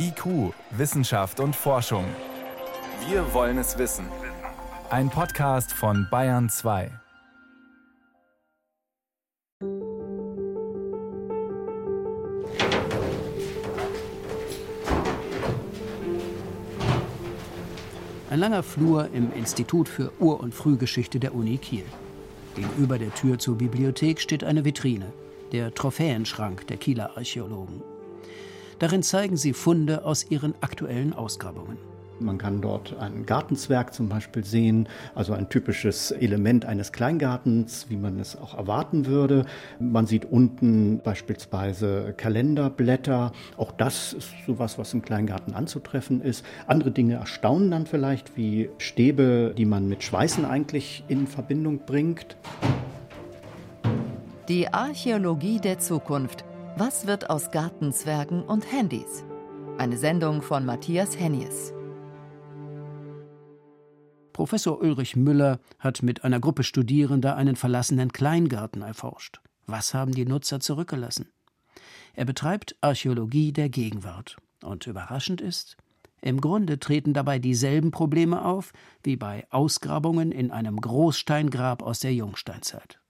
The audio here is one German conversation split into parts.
IQ, Wissenschaft und Forschung. Wir wollen es wissen. Ein Podcast von Bayern 2. Ein langer Flur im Institut für Ur- und Frühgeschichte der Uni Kiel. Gegenüber der Tür zur Bibliothek steht eine Vitrine, der Trophäenschrank der Kieler Archäologen. Darin zeigen sie Funde aus ihren aktuellen Ausgrabungen. Man kann dort einen Gartenzwerg zum Beispiel sehen, also ein typisches Element eines Kleingartens, wie man es auch erwarten würde. Man sieht unten beispielsweise Kalenderblätter. Auch das ist sowas, was im Kleingarten anzutreffen ist. Andere Dinge erstaunen dann vielleicht, wie Stäbe, die man mit Schweißen eigentlich in Verbindung bringt. Die Archäologie der Zukunft. Was wird aus Gartenzwergen und Handys? Eine Sendung von Matthias Hennies. Professor Ulrich Müller hat mit einer Gruppe Studierender einen verlassenen Kleingarten erforscht. Was haben die Nutzer zurückgelassen? Er betreibt Archäologie der Gegenwart. Und überraschend ist, im Grunde treten dabei dieselben Probleme auf wie bei Ausgrabungen in einem Großsteingrab aus der Jungsteinzeit.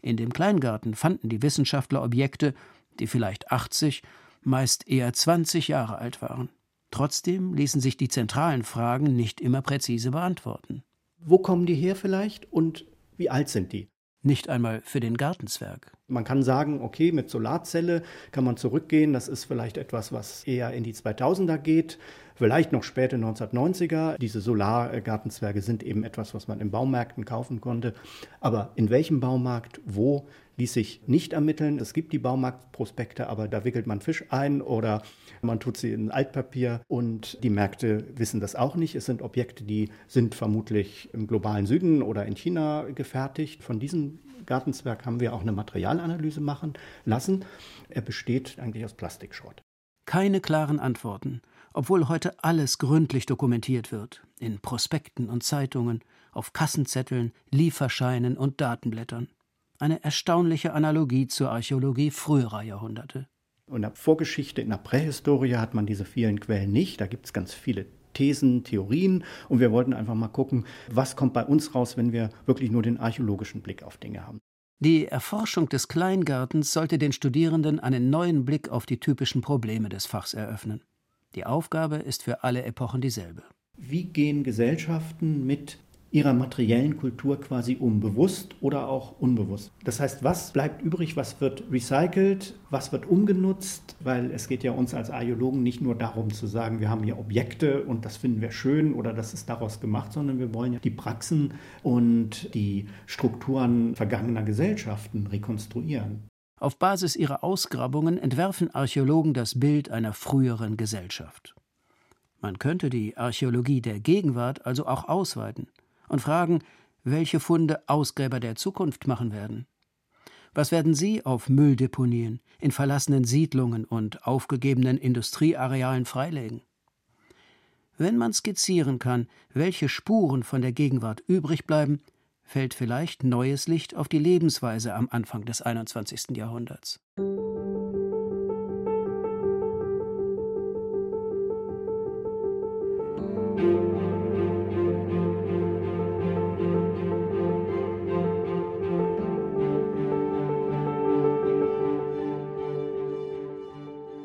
In dem Kleingarten fanden die Wissenschaftler Objekte, die vielleicht 80, meist eher 20 Jahre alt waren. Trotzdem ließen sich die zentralen Fragen nicht immer präzise beantworten. Wo kommen die her vielleicht und wie alt sind die? Nicht einmal für den Gartenzwerg. Man kann sagen, okay, mit Solarzelle kann man zurückgehen. Das ist vielleicht etwas, was eher in die 2000er geht, vielleicht noch späte 1990er. Diese Solargartenzwerge sind eben etwas, was man in Baumärkten kaufen konnte. Aber in welchem Baumarkt, wo, ließ sich nicht ermitteln. Es gibt die Baumarktprospekte, aber da wickelt man Fisch ein oder man tut sie in Altpapier und die Märkte wissen das auch nicht. Es sind Objekte, die sind vermutlich im globalen Süden oder in China gefertigt. Von diesem Gartenzwerg haben wir auch eine Materialanalyse machen lassen. Er besteht eigentlich aus Plastikschrott. Keine klaren Antworten, obwohl heute alles gründlich dokumentiert wird, in Prospekten und Zeitungen, auf Kassenzetteln, Lieferscheinen und Datenblättern. Eine erstaunliche Analogie zur Archäologie früherer Jahrhunderte. In der Vorgeschichte, in der Prähistorie hat man diese vielen Quellen nicht. Da gibt es ganz viele Thesen, Theorien. Und wir wollten einfach mal gucken, was kommt bei uns raus, wenn wir wirklich nur den archäologischen Blick auf Dinge haben. Die Erforschung des Kleingartens sollte den Studierenden einen neuen Blick auf die typischen Probleme des Fachs eröffnen. Die Aufgabe ist für alle Epochen dieselbe. Wie gehen Gesellschaften mit ihrer materiellen Kultur quasi um, bewusst oder auch unbewusst. Das heißt, was bleibt übrig, was wird recycelt, was wird umgenutzt, weil es geht ja uns als Archäologen nicht nur darum zu sagen, wir haben hier Objekte und das finden wir schön oder das ist daraus gemacht, sondern wir wollen ja die Praxen und die Strukturen vergangener Gesellschaften rekonstruieren. Auf Basis ihrer Ausgrabungen entwerfen Archäologen das Bild einer früheren Gesellschaft. Man könnte die Archäologie der Gegenwart also auch ausweiten und fragen, welche Funde Ausgräber der Zukunft machen werden. Was werden sie auf Mülldeponien, in verlassenen Siedlungen und aufgegebenen Industriearealen freilegen? Wenn man skizzieren kann, welche Spuren von der Gegenwart übrig bleiben, fällt vielleicht neues Licht auf die Lebensweise am Anfang des 21. Jahrhunderts.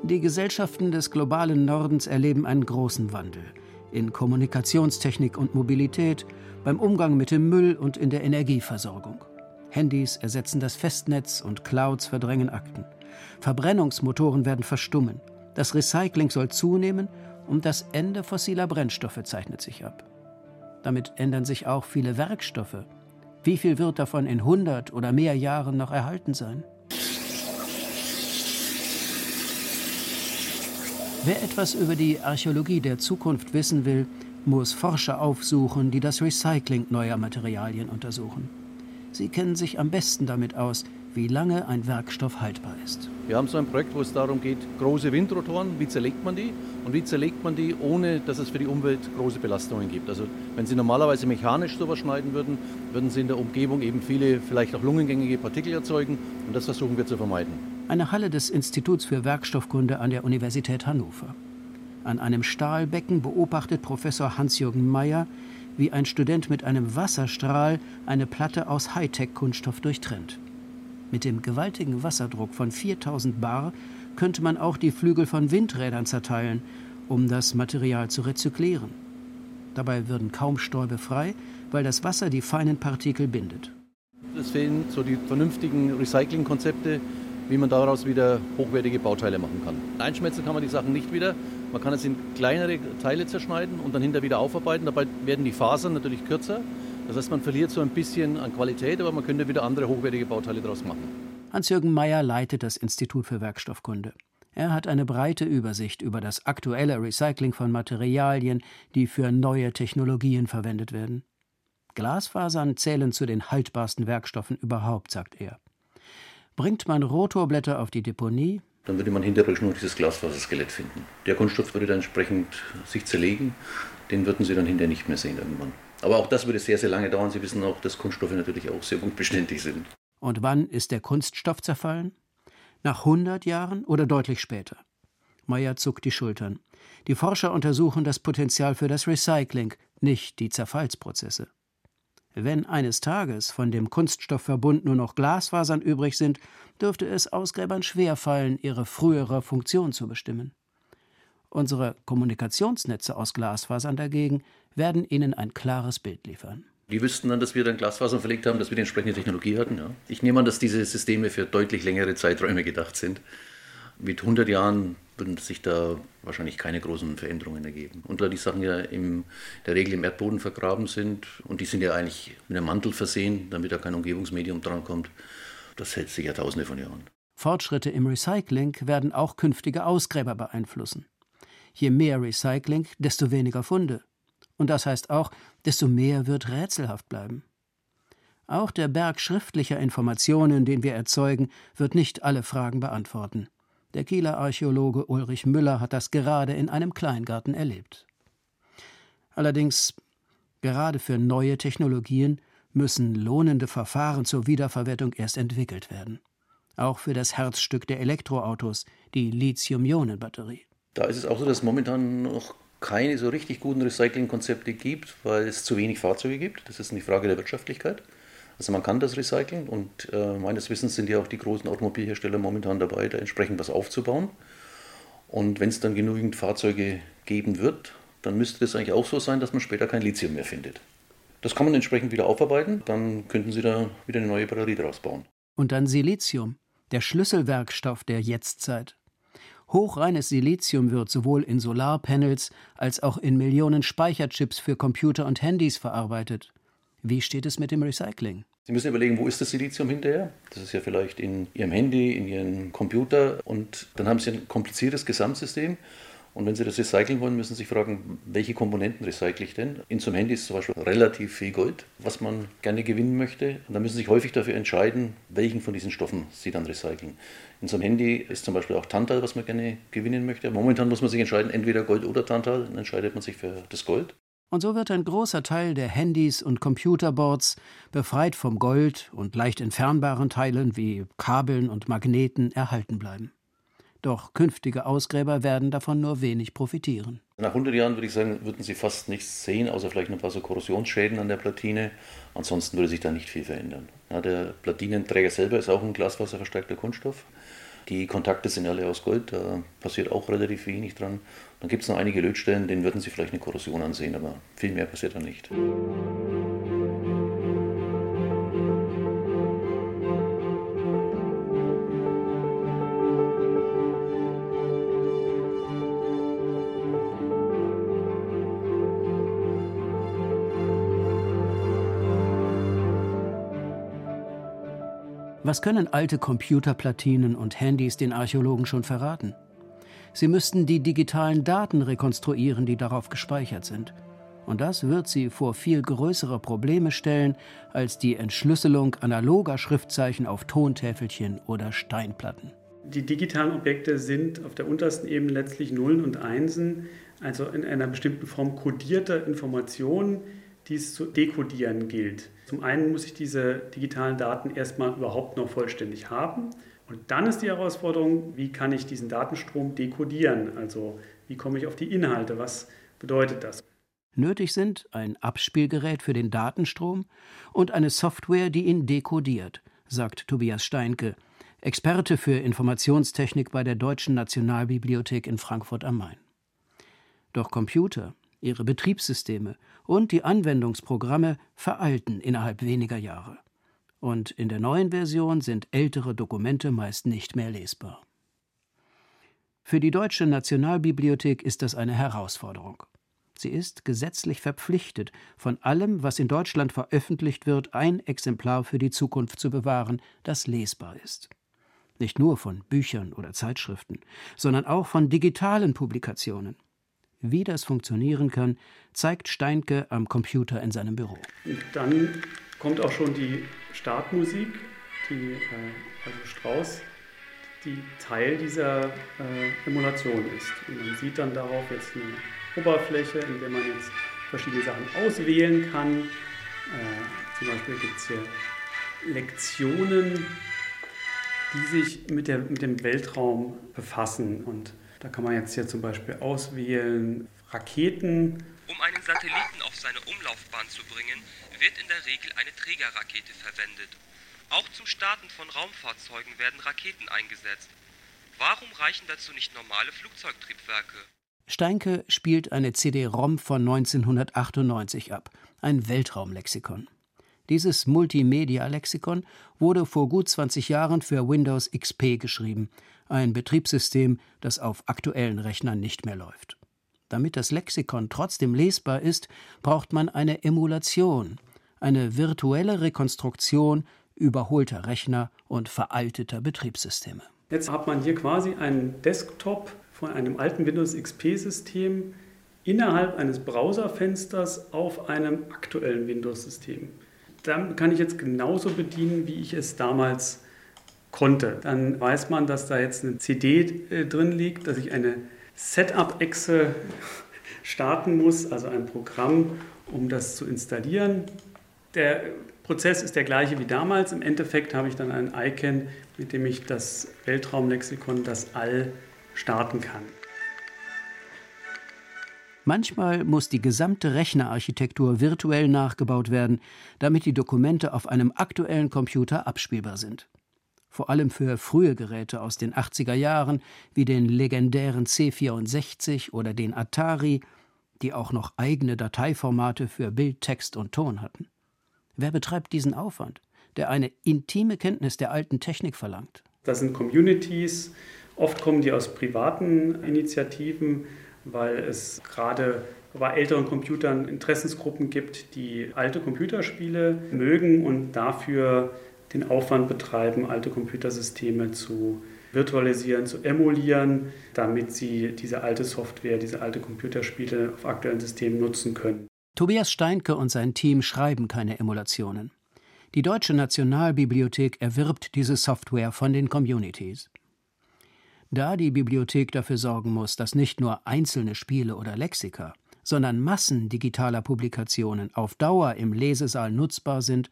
Die Gesellschaften des globalen Nordens erleben einen großen Wandel in Kommunikationstechnik und Mobilität, beim Umgang mit dem Müll und in der Energieversorgung. Handys ersetzen das Festnetz und Clouds verdrängen Akten. Verbrennungsmotoren werden verstummen. Das Recycling soll zunehmen und das Ende fossiler Brennstoffe zeichnet sich ab. Damit ändern sich auch viele Werkstoffe. Wie viel wird davon in 100 oder mehr Jahren noch erhalten sein? Wer etwas über die Archäologie der Zukunft wissen will, muss Forscher aufsuchen, die das Recycling neuer Materialien untersuchen. Sie kennen sich am besten damit aus, wie lange ein Werkstoff haltbar ist. Wir haben so ein Projekt, wo es darum geht, große Windrotoren, wie zerlegt man die und wie zerlegt man die, ohne dass es für die Umwelt große Belastungen gibt. Also wenn Sie normalerweise mechanisch sowas schneiden würden, würden Sie in der Umgebung eben viele, vielleicht auch lungengängige Partikel erzeugen und das versuchen wir zu vermeiden eine Halle des Instituts für Werkstoffkunde an der Universität Hannover. An einem Stahlbecken beobachtet Professor Hans-Jürgen Meyer, wie ein Student mit einem Wasserstrahl eine Platte aus Hightech-Kunststoff durchtrennt. Mit dem gewaltigen Wasserdruck von 4000 Bar könnte man auch die Flügel von Windrädern zerteilen, um das Material zu rezyklieren. Dabei würden kaum Stäube frei, weil das Wasser die feinen Partikel bindet. Es fehlen so die vernünftigen Recyclingkonzepte, wie man daraus wieder hochwertige Bauteile machen kann. Einschmelzen kann man die Sachen nicht wieder. Man kann es in kleinere Teile zerschneiden und dann hinterher wieder aufarbeiten. Dabei werden die Fasern natürlich kürzer. Das heißt, man verliert so ein bisschen an Qualität, aber man könnte wieder andere hochwertige Bauteile daraus machen. Hans-Jürgen Meyer leitet das Institut für Werkstoffkunde. Er hat eine breite Übersicht über das aktuelle Recycling von Materialien, die für neue Technologien verwendet werden. Glasfasern zählen zu den haltbarsten Werkstoffen überhaupt, sagt er. Bringt man Rotorblätter auf die Deponie, dann würde man hinterher nur dieses Glasfaserskelett finden. Der Kunststoff würde dann entsprechend sich zerlegen, den würden Sie dann hinterher nicht mehr sehen irgendwann. Aber auch das würde sehr, sehr lange dauern. Sie wissen auch, dass Kunststoffe natürlich auch sehr gut beständig sind. Und wann ist der Kunststoff zerfallen? Nach 100 Jahren oder deutlich später? Meyer zuckt die Schultern. Die Forscher untersuchen das Potenzial für das Recycling, nicht die Zerfallsprozesse. Wenn eines Tages von dem Kunststoffverbund nur noch Glasfasern übrig sind, dürfte es Ausgräbern schwerfallen, ihre frühere Funktion zu bestimmen. Unsere Kommunikationsnetze aus Glasfasern dagegen werden ihnen ein klares Bild liefern. Die wüssten dann, dass wir dann Glasfasern verlegt haben, dass wir die entsprechende Technologie hatten. Ja. Ich nehme an, dass diese Systeme für deutlich längere Zeiträume gedacht sind. Mit 100 Jahren würden sich da wahrscheinlich keine großen Veränderungen ergeben. Und da die Sachen ja in der Regel im Erdboden vergraben sind und die sind ja eigentlich mit einem Mantel versehen, damit da kein Umgebungsmedium drankommt, das hält sich ja tausende von Jahren. Fortschritte im Recycling werden auch künftige Ausgräber beeinflussen. Je mehr Recycling, desto weniger Funde. Und das heißt auch, desto mehr wird rätselhaft bleiben. Auch der Berg schriftlicher Informationen, den wir erzeugen, wird nicht alle Fragen beantworten. Der Kieler Archäologe Ulrich Müller hat das gerade in einem Kleingarten erlebt. Allerdings, gerade für neue Technologien müssen lohnende Verfahren zur Wiederverwertung erst entwickelt werden. Auch für das Herzstück der Elektroautos, die Lithium-Ionen-Batterie. Da ist es auch so, dass es momentan noch keine so richtig guten Recyclingkonzepte gibt, weil es zu wenig Fahrzeuge gibt. Das ist eine Frage der Wirtschaftlichkeit. Also man kann das recyceln und äh, meines Wissens sind ja auch die großen Automobilhersteller momentan dabei, da entsprechend was aufzubauen. Und wenn es dann genügend Fahrzeuge geben wird, dann müsste es eigentlich auch so sein, dass man später kein Lithium mehr findet. Das kann man entsprechend wieder aufarbeiten, dann könnten Sie da wieder eine neue Batterie draus bauen. Und dann Silizium, der Schlüsselwerkstoff der Jetztzeit. Hochreines Silizium wird sowohl in Solarpanels als auch in Millionen Speicherchips für Computer und Handys verarbeitet. Wie steht es mit dem Recycling? Sie müssen überlegen, wo ist das Silizium hinterher? Das ist ja vielleicht in Ihrem Handy, in Ihrem Computer und dann haben Sie ein kompliziertes Gesamtsystem. Und wenn Sie das recyceln wollen, müssen Sie sich fragen, welche Komponenten recycle ich denn? In so einem Handy ist zum Beispiel relativ viel Gold, was man gerne gewinnen möchte. Und dann müssen Sie sich häufig dafür entscheiden, welchen von diesen Stoffen Sie dann recyceln. In so einem Handy ist zum Beispiel auch Tantal, was man gerne gewinnen möchte. Momentan muss man sich entscheiden, entweder Gold oder Tantal. Dann entscheidet man sich für das Gold. Und so wird ein großer Teil der Handys und Computerboards befreit vom Gold und leicht entfernbaren Teilen wie Kabeln und Magneten erhalten bleiben. Doch künftige Ausgräber werden davon nur wenig profitieren. Nach 100 Jahren würde ich sagen, würden Sie fast nichts sehen, außer vielleicht ein paar so Korrosionsschäden an der Platine. Ansonsten würde sich da nicht viel verändern. Ja, der Platinenträger selber ist auch ein glasfaserverstärkter Kunststoff. Die Kontakte sind alle aus Gold, da passiert auch relativ wenig dran. Dann gibt es noch einige Lötstellen, denen würden Sie vielleicht eine Korrosion ansehen, aber viel mehr passiert da nicht. Was können alte Computerplatinen und Handys den Archäologen schon verraten? Sie müssten die digitalen Daten rekonstruieren, die darauf gespeichert sind. Und das wird sie vor viel größere Probleme stellen als die Entschlüsselung analoger Schriftzeichen auf Tontäfelchen oder Steinplatten. Die digitalen Objekte sind auf der untersten Ebene letztlich Nullen und Einsen, also in einer bestimmten Form kodierter Informationen, die es zu dekodieren gilt. Zum einen muss ich diese digitalen Daten erstmal überhaupt noch vollständig haben. Und dann ist die Herausforderung, wie kann ich diesen Datenstrom dekodieren? Also wie komme ich auf die Inhalte? Was bedeutet das? Nötig sind ein Abspielgerät für den Datenstrom und eine Software, die ihn dekodiert, sagt Tobias Steinke, Experte für Informationstechnik bei der Deutschen Nationalbibliothek in Frankfurt am Main. Doch Computer, ihre Betriebssysteme und die Anwendungsprogramme veralten innerhalb weniger Jahre. Und in der neuen Version sind ältere Dokumente meist nicht mehr lesbar. Für die Deutsche Nationalbibliothek ist das eine Herausforderung. Sie ist gesetzlich verpflichtet, von allem, was in Deutschland veröffentlicht wird, ein Exemplar für die Zukunft zu bewahren, das lesbar ist. Nicht nur von Büchern oder Zeitschriften, sondern auch von digitalen Publikationen. Wie das funktionieren kann, zeigt Steinke am Computer in seinem Büro. Dann kommt auch schon die Startmusik, die äh, also Strauß, die Teil dieser äh, Emulation ist. Und man sieht dann darauf jetzt eine Oberfläche, in der man jetzt verschiedene Sachen auswählen kann. Äh, zum Beispiel gibt es hier Lektionen, die sich mit, der, mit dem Weltraum befassen. Und da kann man jetzt hier zum Beispiel auswählen Raketen. Um einen Satelliten auf seine Umlaufbahn zu bringen, wird in der Regel eine Trägerrakete verwendet. Auch zum Starten von Raumfahrzeugen werden Raketen eingesetzt. Warum reichen dazu nicht normale Flugzeugtriebwerke? Steinke spielt eine CD-ROM von 1998 ab, ein Weltraumlexikon. Dieses Multimedia-Lexikon wurde vor gut 20 Jahren für Windows XP geschrieben, ein Betriebssystem, das auf aktuellen Rechnern nicht mehr läuft. Damit das Lexikon trotzdem lesbar ist, braucht man eine Emulation, eine virtuelle Rekonstruktion überholter Rechner und veralteter Betriebssysteme. Jetzt hat man hier quasi einen Desktop von einem alten Windows XP-System innerhalb eines Browserfensters auf einem aktuellen Windows-System. Dann kann ich jetzt genauso bedienen, wie ich es damals konnte. Dann weiß man, dass da jetzt eine CD äh, drin liegt, dass ich eine Setup-Exe starten muss, also ein Programm, um das zu installieren. Der Prozess ist der gleiche wie damals. Im Endeffekt habe ich dann ein Icon, mit dem ich das Weltraumlexikon, das All starten kann. Manchmal muss die gesamte Rechnerarchitektur virtuell nachgebaut werden, damit die Dokumente auf einem aktuellen Computer abspielbar sind. Vor allem für frühe Geräte aus den 80er Jahren, wie den legendären C64 oder den Atari, die auch noch eigene Dateiformate für Bild, Text und Ton hatten. Wer betreibt diesen Aufwand, der eine intime Kenntnis der alten Technik verlangt? Das sind Communities, Oft kommen die aus privaten Initiativen, weil es gerade bei älteren Computern Interessensgruppen gibt, die alte Computerspiele mögen und dafür den Aufwand betreiben, alte Computersysteme zu virtualisieren, zu emulieren, damit sie diese alte Software, diese alte Computerspiele auf aktuellen Systemen nutzen können. Tobias Steinke und sein Team schreiben keine Emulationen. Die Deutsche Nationalbibliothek erwirbt diese Software von den Communities. Da die Bibliothek dafür sorgen muss, dass nicht nur einzelne Spiele oder Lexika, sondern Massen digitaler Publikationen auf Dauer im Lesesaal nutzbar sind,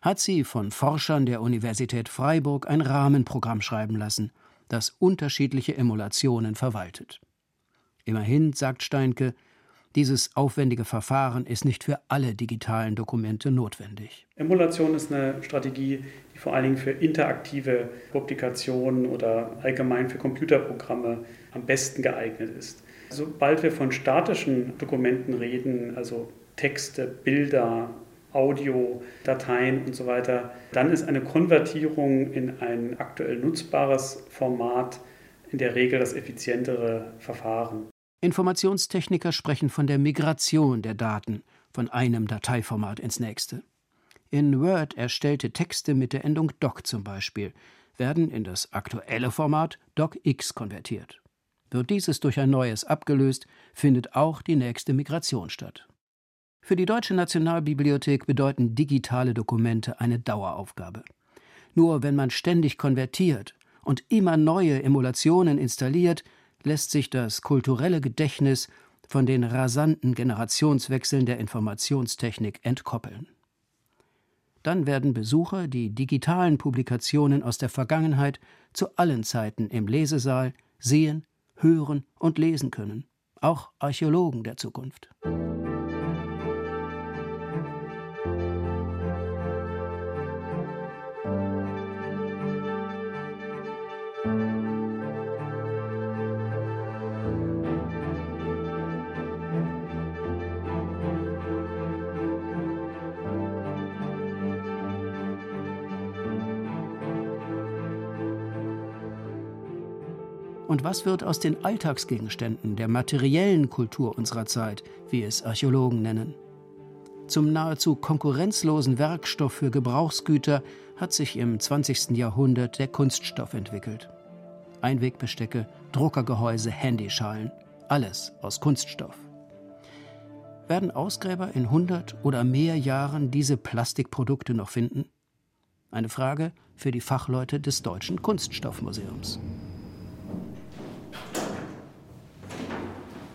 hat sie von Forschern der Universität Freiburg ein Rahmenprogramm schreiben lassen, das unterschiedliche Emulationen verwaltet. Immerhin, sagt Steinke, dieses aufwendige Verfahren ist nicht für alle digitalen Dokumente notwendig. Emulation ist eine Strategie, die vor allen Dingen für interaktive Publikationen oder allgemein für Computerprogramme am besten geeignet ist. Sobald wir von statischen Dokumenten reden, also Texte, Bilder, Audio, Dateien und so weiter, dann ist eine Konvertierung in ein aktuell nutzbares Format in der Regel das effizientere Verfahren. Informationstechniker sprechen von der Migration der Daten von einem Dateiformat ins nächste. In Word erstellte Texte mit der Endung doc zum Beispiel werden in das aktuelle Format docx konvertiert. Wird dieses durch ein neues abgelöst, findet auch die nächste Migration statt. Für die Deutsche Nationalbibliothek bedeuten digitale Dokumente eine Daueraufgabe. Nur wenn man ständig konvertiert und immer neue Emulationen installiert, lässt sich das kulturelle Gedächtnis von den rasanten Generationswechseln der Informationstechnik entkoppeln. Dann werden Besucher die digitalen Publikationen aus der Vergangenheit zu allen Zeiten im Lesesaal sehen, hören und lesen können. Auch Archäologen der Zukunft. Und was wird aus den Alltagsgegenständen der materiellen Kultur unserer Zeit, wie es Archäologen nennen? Zum nahezu konkurrenzlosen Werkstoff für Gebrauchsgüter hat sich im 20. Jahrhundert der Kunststoff entwickelt. Einwegbestecke, Druckergehäuse, Handyschalen, alles aus Kunststoff. Werden Ausgräber in 100 oder mehr Jahren diese Plastikprodukte noch finden? Eine Frage für die Fachleute des Deutschen Kunststoffmuseums.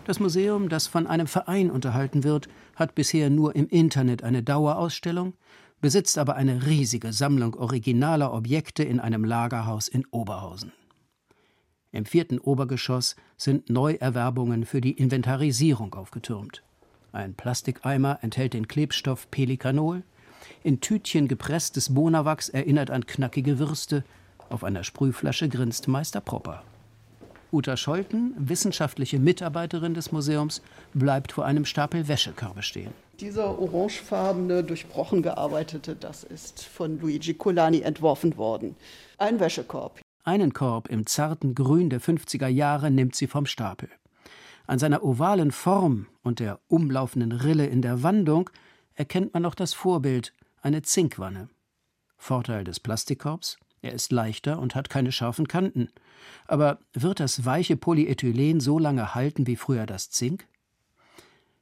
Das Museum, das von einem Verein unterhalten wird, hat bisher nur im Internet eine Dauerausstellung, besitzt aber eine riesige Sammlung originaler Objekte in einem Lagerhaus in Oberhausen. Im vierten Obergeschoss sind Neuerwerbungen für die Inventarisierung aufgetürmt. Ein Plastikeimer enthält den Klebstoff Pelikanol, in Tütchen gepresstes Bonawachs erinnert an knackige Würste, auf einer Sprühflasche grinst Meister Propper. Uta Scholten, wissenschaftliche Mitarbeiterin des Museums, bleibt vor einem Stapel Wäschekörbe stehen. Dieser orangefarbene, durchbrochen gearbeitete, das ist von Luigi Colani entworfen worden. Ein Wäschekorb. Einen Korb im zarten Grün der 50er Jahre nimmt sie vom Stapel. An seiner ovalen Form und der umlaufenden Rille in der Wandung erkennt man noch das Vorbild, eine Zinkwanne. Vorteil des Plastikkorbs? Er ist leichter und hat keine scharfen Kanten. Aber wird das weiche Polyethylen so lange halten wie früher das Zink?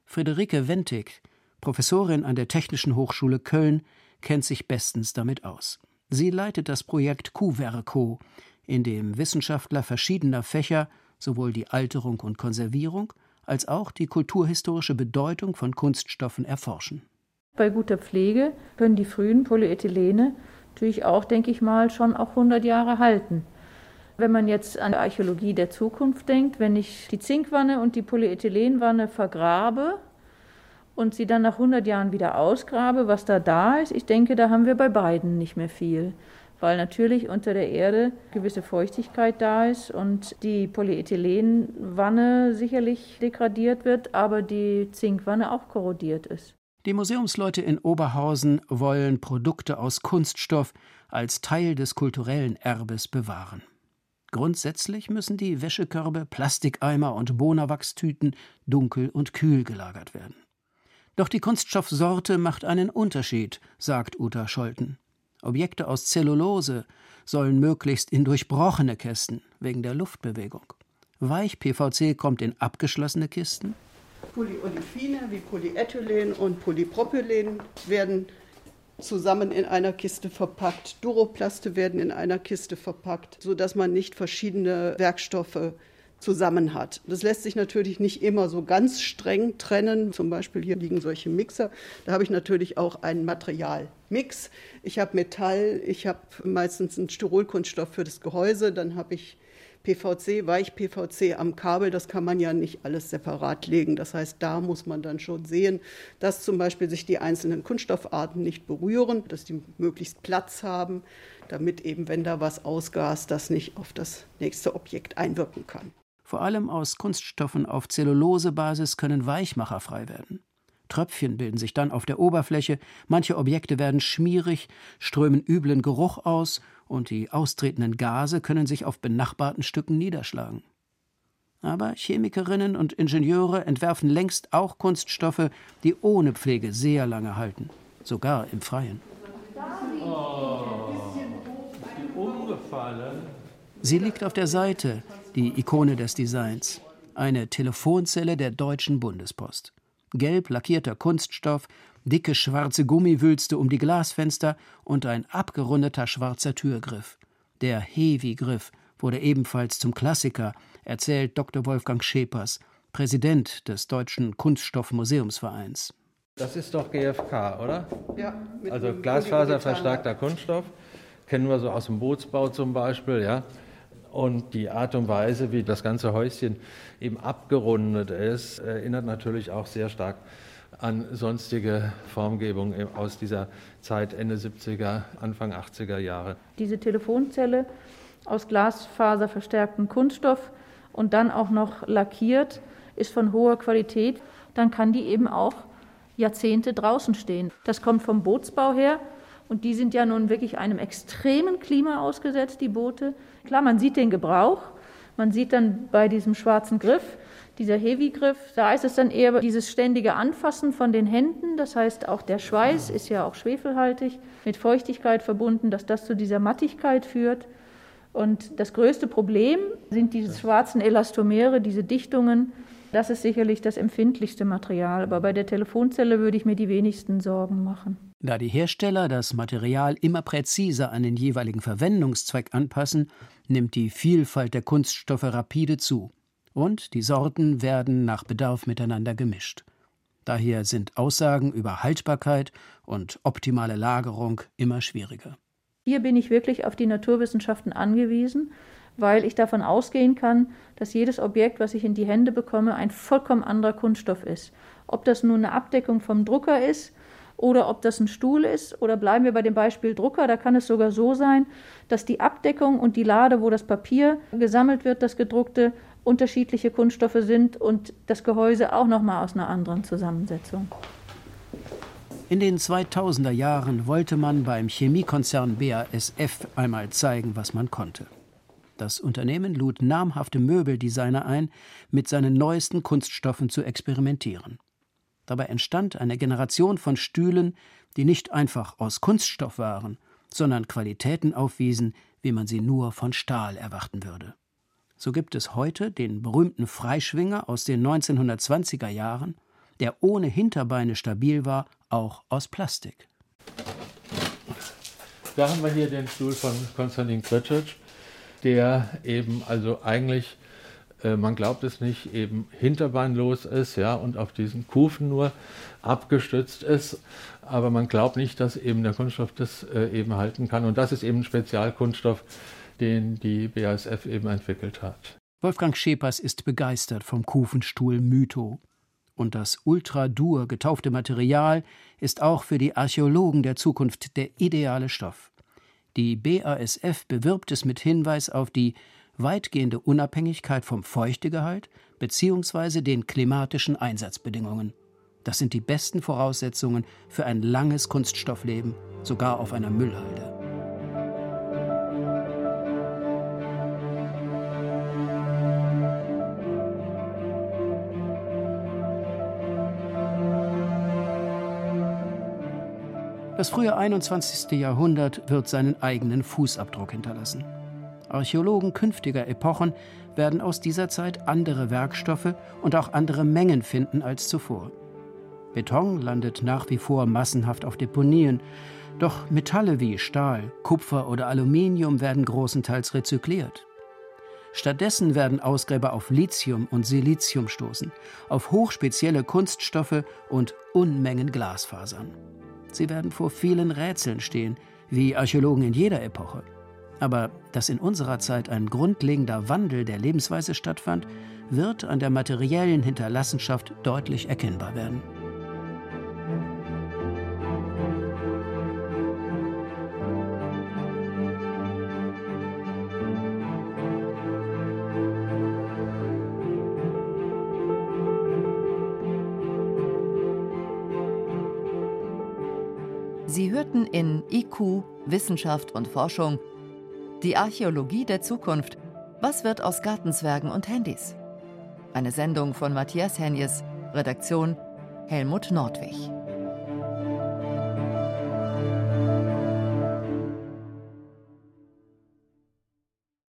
Friederike Wentig, Professorin an der Technischen Hochschule Köln, kennt sich bestens damit aus. Sie leitet das Projekt Kuverco, in dem Wissenschaftler verschiedener Fächer sowohl die Alterung und Konservierung als auch die kulturhistorische Bedeutung von Kunststoffen erforschen. Bei guter Pflege können die frühen Polyethylene natürlich auch, denke ich mal, schon auch 100 Jahre halten. Wenn man jetzt an Archäologie der Zukunft denkt, wenn ich die Zinkwanne und die Polyethylenwanne vergrabe und sie dann nach 100 Jahren wieder ausgrabe, was da da ist, ich denke, da haben wir bei beiden nicht mehr viel. Weil natürlich unter der Erde gewisse Feuchtigkeit da ist und die Polyethylenwanne sicherlich degradiert wird, aber die Zinkwanne auch korrodiert ist. Die Museumsleute in Oberhausen wollen Produkte aus Kunststoff als Teil des kulturellen Erbes bewahren. Grundsätzlich müssen die Wäschekörbe, Plastikeimer und Bonawachstüten dunkel und kühl gelagert werden. Doch die Kunststoffsorte macht einen Unterschied, sagt Uta Scholten. Objekte aus Zellulose sollen möglichst in durchbrochene Kästen wegen der Luftbewegung. Weich-PVC kommt in abgeschlossene Kisten, Polyolefine wie Polyethylen und Polypropylen werden zusammen in einer Kiste verpackt. Duroplaste werden in einer Kiste verpackt, sodass man nicht verschiedene Werkstoffe zusammen hat. Das lässt sich natürlich nicht immer so ganz streng trennen. Zum Beispiel hier liegen solche Mixer. Da habe ich natürlich auch einen Materialmix. Ich habe Metall, ich habe meistens einen Styrolkunststoff für das Gehäuse, dann habe ich PVC, Weich-PVC am Kabel, das kann man ja nicht alles separat legen. Das heißt, da muss man dann schon sehen, dass zum Beispiel sich die einzelnen Kunststoffarten nicht berühren, dass die möglichst Platz haben, damit eben, wenn da was ausgast, das nicht auf das nächste Objekt einwirken kann. Vor allem aus Kunststoffen auf Zellulosebasis können Weichmacher frei werden. Tröpfchen bilden sich dann auf der Oberfläche, manche Objekte werden schmierig, strömen üblen Geruch aus und die austretenden Gase können sich auf benachbarten Stücken niederschlagen. Aber Chemikerinnen und Ingenieure entwerfen längst auch Kunststoffe, die ohne Pflege sehr lange halten, sogar im Freien. Sie liegt auf der Seite, die Ikone des Designs, eine Telefonzelle der Deutschen Bundespost gelb lackierter Kunststoff, dicke schwarze Gummiwülste um die Glasfenster und ein abgerundeter schwarzer Türgriff. Der Hevi-Griff wurde ebenfalls zum Klassiker, erzählt Dr. Wolfgang Schepers, Präsident des Deutschen Kunststoffmuseumsvereins. Das ist doch GFK, oder? Ja. also Glasfaserverstärkter Kunststoff. Kennen wir so aus dem Bootsbau zum Beispiel, ja. Und die Art und Weise, wie das ganze Häuschen eben abgerundet ist, erinnert natürlich auch sehr stark an sonstige Formgebung aus dieser Zeit Ende 70er, Anfang 80er Jahre. Diese Telefonzelle aus glasfaserverstärktem Kunststoff und dann auch noch lackiert, ist von hoher Qualität. Dann kann die eben auch Jahrzehnte draußen stehen. Das kommt vom Bootsbau her und die sind ja nun wirklich einem extremen Klima ausgesetzt, die Boote. Klar, man sieht den Gebrauch, man sieht dann bei diesem schwarzen Griff, dieser Heavy-Griff, da ist es dann eher dieses ständige Anfassen von den Händen. Das heißt, auch der Schweiß ist ja auch schwefelhaltig, mit Feuchtigkeit verbunden, dass das zu dieser Mattigkeit führt. Und das größte Problem sind diese schwarzen Elastomere, diese Dichtungen. Das ist sicherlich das empfindlichste Material. Aber bei der Telefonzelle würde ich mir die wenigsten Sorgen machen. Da die Hersteller das Material immer präziser an den jeweiligen Verwendungszweck anpassen, nimmt die Vielfalt der Kunststoffe rapide zu und die Sorten werden nach Bedarf miteinander gemischt. Daher sind Aussagen über Haltbarkeit und optimale Lagerung immer schwieriger. Hier bin ich wirklich auf die Naturwissenschaften angewiesen, weil ich davon ausgehen kann, dass jedes Objekt, was ich in die Hände bekomme, ein vollkommen anderer Kunststoff ist. Ob das nun eine Abdeckung vom Drucker ist oder ob das ein Stuhl ist oder bleiben wir bei dem Beispiel Drucker, da kann es sogar so sein, dass die Abdeckung und die Lade, wo das Papier gesammelt wird, das gedruckte, unterschiedliche Kunststoffe sind und das Gehäuse auch noch mal aus einer anderen Zusammensetzung. In den 2000er Jahren wollte man beim Chemiekonzern BASF einmal zeigen, was man konnte. Das Unternehmen lud namhafte Möbeldesigner ein, mit seinen neuesten Kunststoffen zu experimentieren. Dabei entstand eine Generation von Stühlen, die nicht einfach aus Kunststoff waren, sondern Qualitäten aufwiesen, wie man sie nur von Stahl erwarten würde. So gibt es heute den berühmten Freischwinger aus den 1920er Jahren, der ohne Hinterbeine stabil war, auch aus Plastik. Da haben wir hier den Stuhl von Konstantin Kretschitsch, der eben also eigentlich, man glaubt es nicht, eben hinterbeinlos ist, ja, und auf diesen Kufen nur abgestützt ist. Aber man glaubt nicht, dass eben der Kunststoff das äh, eben halten kann. Und das ist eben ein Spezialkunststoff, den die BASF eben entwickelt hat. Wolfgang Schepers ist begeistert vom Kufenstuhl Mytho. Und das Ultra-Dur getaufte Material ist auch für die Archäologen der Zukunft der ideale Stoff. Die BASF bewirbt es mit Hinweis auf die weitgehende Unabhängigkeit vom Feuchtegehalt bzw. den klimatischen Einsatzbedingungen. Das sind die besten Voraussetzungen für ein langes Kunststoffleben, sogar auf einer Müllhalde. Das frühe 21. Jahrhundert wird seinen eigenen Fußabdruck hinterlassen. Archäologen künftiger Epochen werden aus dieser Zeit andere Werkstoffe und auch andere Mengen finden als zuvor. Beton landet nach wie vor massenhaft auf Deponien, doch Metalle wie Stahl, Kupfer oder Aluminium werden großenteils rezykliert. Stattdessen werden Ausgräber auf Lithium und Silizium stoßen, auf hochspezielle Kunststoffe und Unmengen Glasfasern. Sie werden vor vielen Rätseln stehen, wie Archäologen in jeder Epoche. Aber dass in unserer Zeit ein grundlegender Wandel der Lebensweise stattfand, wird an der materiellen Hinterlassenschaft deutlich erkennbar werden. Sie hörten in IQ, Wissenschaft und Forschung die Archäologie der Zukunft. Was wird aus Gartenzwergen und Handys? Eine Sendung von Matthias Henjes, Redaktion Helmut Nordwig.